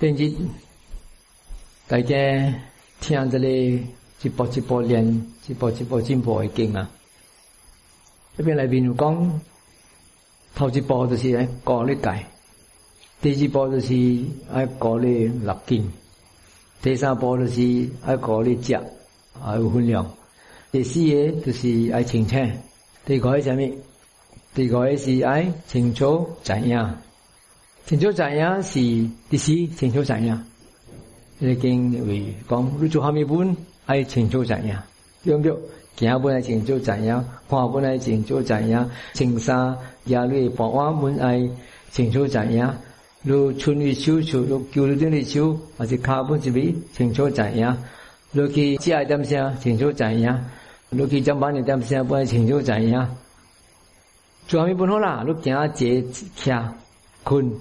跟住大家听咗咧一步一步连一步一步进步嘅经啊，这边来宾有讲，头一步就是来过啲大，第二波就是爱嗰啲六经，第三波就是过嗰啲还有分量。第四个就是爱停车，第五系咩？第五个是爱清楚怎样？成州怎样是？第四成州怎样？你经维讲，你做下面本，爱泉州怎样？养个行本来泉州怎样？看本来泉州怎样？青衫压力、百万门爱泉州怎样？如春绿秋草，如旧绿的秋，还是靠本是为泉州怎样？如去热爱点么写？泉州怎样？如去上班你点么写？不爱泉州怎样？做下面不好啦！你脚脚翘。困，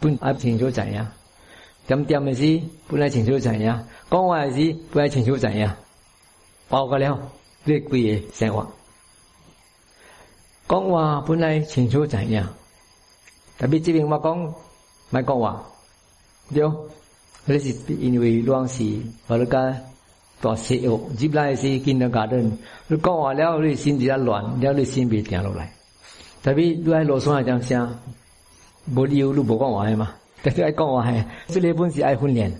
本爱清楚知影。点点的事本来清楚知影，讲话的事本来清楚知影，包括了你规个生活。讲话本来清楚知影，特别这边我讲，卖讲话，对。那是因为乱世，我那个大西药，进来是见到家人，你讲话了，你心就乱，了你心被定落来。特别你爱罗嗦那张相，无忧你无讲话嘛，但是爱讲话，即个本事爱训练。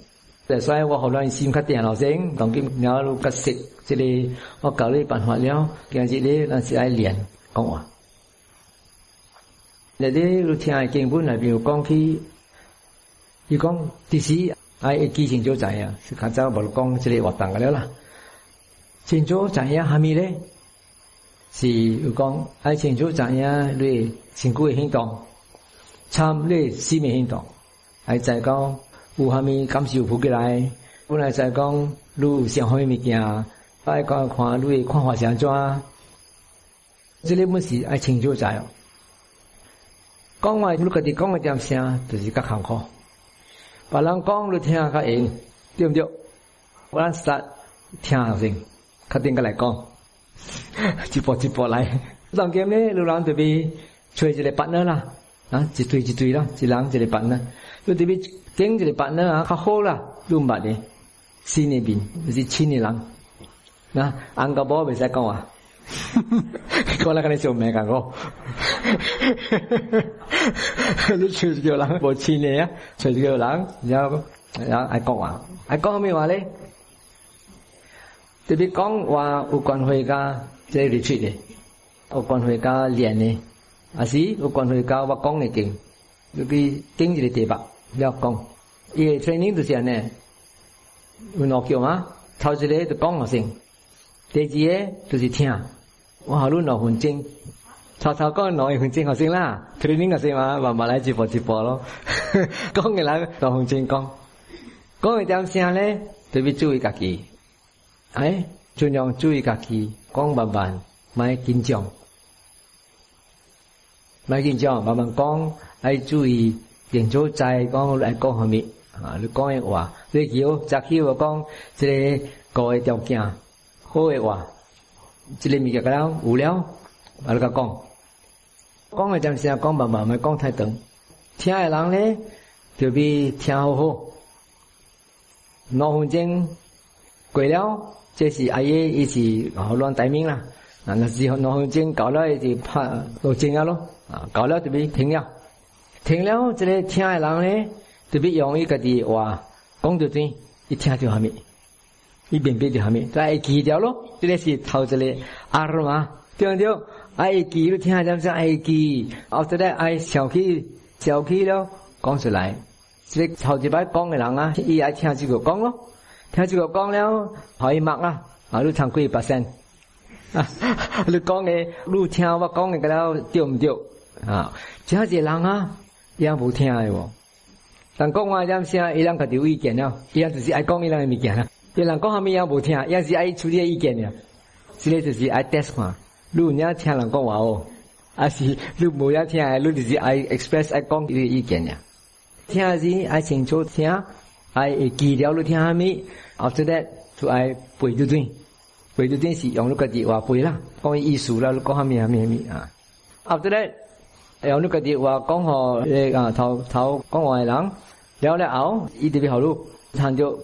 所以我后来心较定老先，当今了你较熟，即个我教你办法了，今日你咱是爱练讲话。你你听下经本内面有讲起，伊讲第时爱记清楚知影，是较早无讲即个活动个了啦。清楚知影虾米咧？是有讲爱清楚知影你身躯诶行动。参咧使命行动，还在讲有虾米感受浮起来，本来在讲你有啥好物件，爱看看你诶看法是安怎，即个物事爱清楚知哦。讲话你家己讲诶点声，就是较艰苦。别人讲你听较用，对毋对？我咱实听先，确定个来讲，一步一步来。当今呢，有人特别找一个 partner 啦。啊，一对一对啦，一人一个板啦。就特别顶一个板啦啊，较好啦，都毋捌诶，新诶面，就是亲诶人。嗱，翁甲某袂使讲啊，讲来甲你做咩甲我？你找叫人无亲诶啊，找叫人，然后然后爱讲话，爱讲咩话咧？特别讲话有关系甲即个 retreat 诶，有关系甲练诶。à asi u kon hui và wa kong ne king cái kinh king ji te ba ya kong ye training du sia ne u no kyo ma thao ji le de kong ma sing te ji ye du ji thia wa lu no hun chính, thao thao con nói hùng chính học sinh là training học sinh mà và mà lại chỉ bỏ chỉ bỏ lo con người là là hùng chính con con người tam sinh lên tôi biết chú ý cả kỳ ấy chú nhong chú ý cả kỳ con bà bạn mai kinh trọng mai kinh cho bà bằng con ai chú ý tiền chỗ trai con lại con hỏi mị à lúc con ấy hòa lúc hiểu chắc hiểu và con sẽ cái điều kiện, hô ấy hòa chỉ lên mình cái đó ủ léo và là con con người chăm xem con bà mở mà con thay tưởng thiên ai lắng đấy thì bị thiên hô hô nó hôn chân quỷ léo chế sĩ ai ấy ý chỉ họ luôn tái minh là là gì họ nó hôn chân 搞了 thì 怕落正啊咯。搞了特别停了，停了，这个听的人呢特别容易个地话讲着听，一听就下面，一边别就下面，在记掉咯。这个是头子咧，阿妈对不对？哎记又听下怎样？哎记，后头咧爱笑起笑起了，讲出来，这个头子把讲的人啊，一爱听这个讲咯，听这个讲了可以骂啊，啊，你惭愧百啊，你讲的，你听我讲的，感了对唔对？啊真济人啊伊抑无听去哦人讲话念声伊人家己有意见了伊抑就是爱讲伊人诶物件啊伊人讲啥物也无听伊抑是爱处理个意见俩即个就是爱 desk 嘛你有影听人讲话哦抑是你无影听诶你就是爱 express 爱讲伊诶意见俩听是爱清楚听爱会记了你听啥物后即个就爱背住水背住水是用你家己话背啦讲伊意思啦你讲啥物啊啥物啊后即个有呢個電話講好誒啊頭頭講話人，有咧後依啲好路，賺咗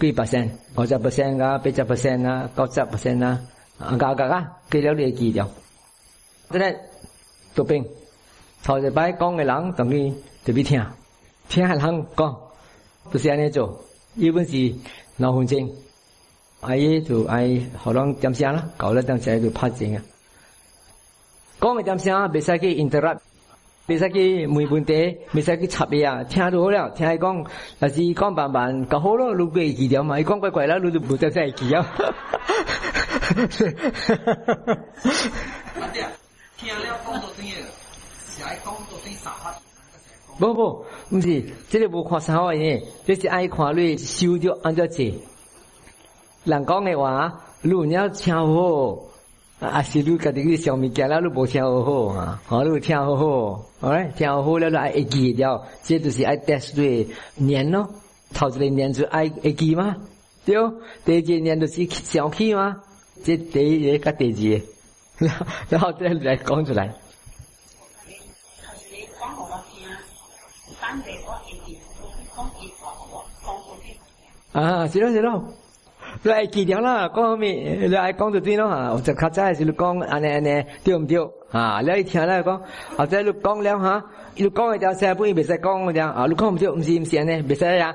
幾 percent，五十 percent 啊，八十 percent 啊，九十 percent 啊，啊加加加，記了你記掉。即係做兵，頭一擺講嘅人同佢特別聽，聽下人講，就是安尼做，要本是老分精，阿姨就愛學人點聲啦，搞了點聲就拍正啊。có tam sáng bây giờ cái interrupt bây giờ cái mười bốn tế bây giờ cái chập ya theo đồ rồi à, theo ai con là gì con bạn bạn cả hố đó lúc cái gì đó mà con quay quay lại lúc bút tay sai gì đó bố bố không gì cái là bố khoa sao vậy cái là ai khoa lui siêu cho anh cho chị làm con nghe 话，路要巧哦。啊，西你家己去小面行了，你无听好好啊，好有听好好，哎，听好好了来会记掉，这就是爱淡水年咯，头一个年就爱会记吗？对，第一年就是小气吗？这第一个跟第二个，然后再来讲出来。啊，行咯，行咯。爱记掉讲各方你爱讲就对了哈。我再较早还你讲尼安尼，对唔对？啊？聊一天了，讲，者在讲了哈，一讲个就三不一，别再讲个就啊，录看唔丢唔是唔写呢，别再呀，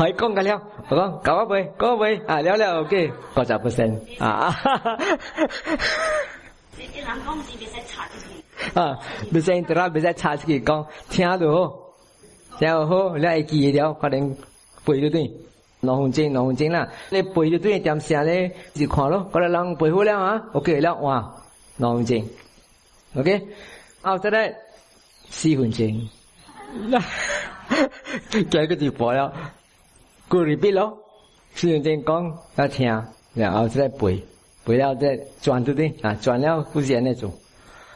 以讲个了，我讲搞一杯，搞一杯啊，了了 O K，搞就不剩啊，哈哈。别再讲，别再查出去。啊，别再在那，别再查出去讲，听好就好，听好好，记一条，可能背就对。蓝红晶，蓝红晶啦！你背就对点下咧，就看咯。过来人背好了啊，OK 了哇，蓝红晶，OK。好，再来四分钟，那 讲个字白了，过里边咯。四分钟讲要听，然后再背，背了再转对不对？啊，转了不行那种。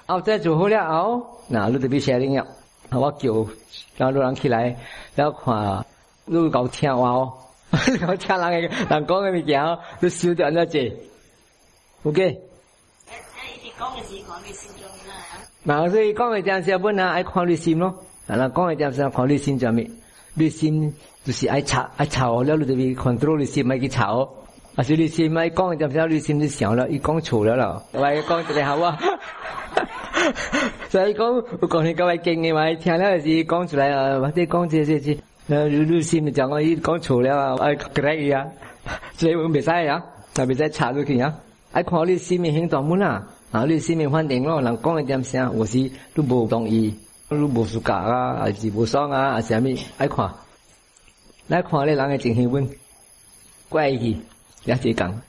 然后再做好了哦，那你就别写灵啊，我叫让路人起来，然后看路搞听话哦。我听人嘅，人讲嘅物件，哦，都少咗好多 o k 那所以讲嘅件事，我未少讲嘅件事，我不能爱控制心咯。嗱讲嘅心心就是爱查，爱查哦，了，你就被 control 的心咪去查哦。啊，所以心咪讲就唔使，心就想咯，伊讲错了咯。喂，讲出个好啊！所以讲讲你各位经嘅话，听了是事讲出来啊，或者讲这嚟事。那汝汝市民叫我伊讲错了啊！哎，来伊啊！这一轮比赛呀，那比在查出去呀！哎，看汝市民很专门啊，啊，汝市民反应咯，人讲一点声，我是都无同意，都无资格啊，还是无爽啊，还是虾米？哎看，来看你人的精神分，怪异，也是讲，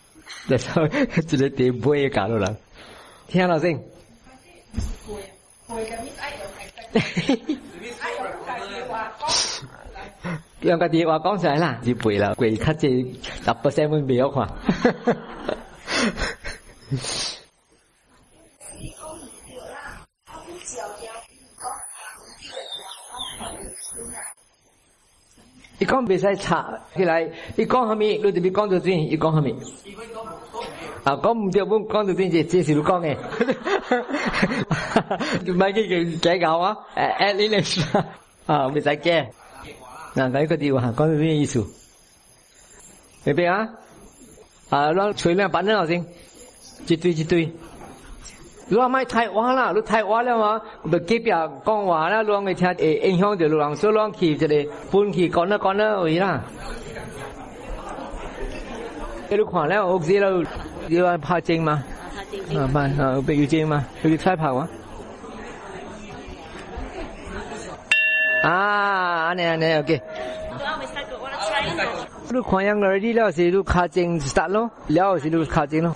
就操，只能地播嘅角度啦。听到声？兩個话讲講曬啦，要背啦，背卡即十 p e r c e 看。t 会唔到啦，我啲資料唔講，我唔知嘅，我唔睇嘅先啦。你講唔使插，佢嚟。你講下面，你哋咪讲到邊？你讲下面。啊，讲唔到，我講到邊就即時講嘅。哈哈哈哈哈！唔係嘅，解構啊，誒你嚟，啊唔使惊。哪一个地方？讲咩意思？明白啊？啊，咱吹两板凳先，一堆一堆。เราไม่ไทยว่าละรู้ไทยว่าแล้ววะเบกิบอยากกองว่าแล้วลองไปที่เอเอ็งห้องเดี๋ยวลองซื้อลองขี่จะได้ปุ่นขี่ก่อนนะก่อนนะโอ้ยนะเอลูกขวานแล้วโอเคเราเดี๋ยวพาเจงมาพาเจงมาไปอยู่เจงมาไปอยู่ใต้ผักวะ啊，安尼安尼，OK。你看样儿，你了是路卡紧，是啥咯？了是路卡紧咯。